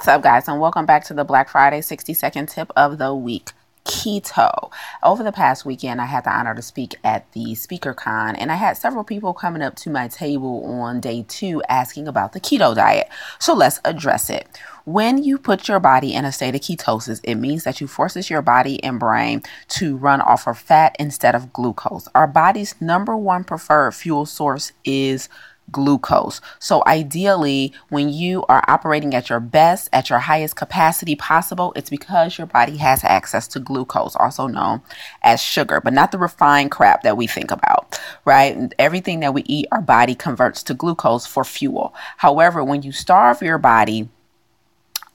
What's up, guys, and welcome back to the Black Friday 60 second tip of the week. Keto. Over the past weekend, I had the honor to speak at the speaker con, and I had several people coming up to my table on day two asking about the keto diet. So let's address it. When you put your body in a state of ketosis, it means that you forces your body and brain to run off of fat instead of glucose. Our body's number one preferred fuel source is glucose. So, ideally, when you are operating at your best, at your highest capacity possible, it's because your body has access to glucose, also known as sugar, but not the refined crap that we think about, right? Everything that we eat, our body converts to glucose for fuel. However, when you starve your body,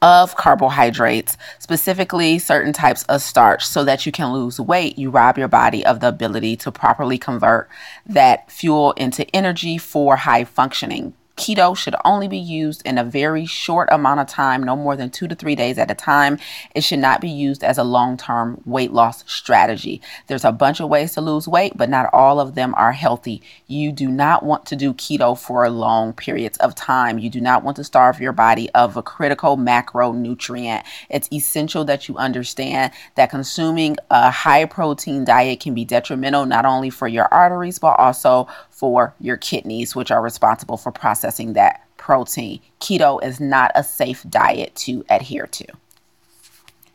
of carbohydrates, specifically certain types of starch, so that you can lose weight. You rob your body of the ability to properly convert that fuel into energy for high functioning Keto should only be used in a very short amount of time, no more than two to three days at a time. It should not be used as a long term weight loss strategy. There's a bunch of ways to lose weight, but not all of them are healthy. You do not want to do keto for long periods of time. You do not want to starve your body of a critical macronutrient. It's essential that you understand that consuming a high protein diet can be detrimental not only for your arteries, but also for your kidneys, which are responsible for processing that protein. Keto is not a safe diet to adhere to.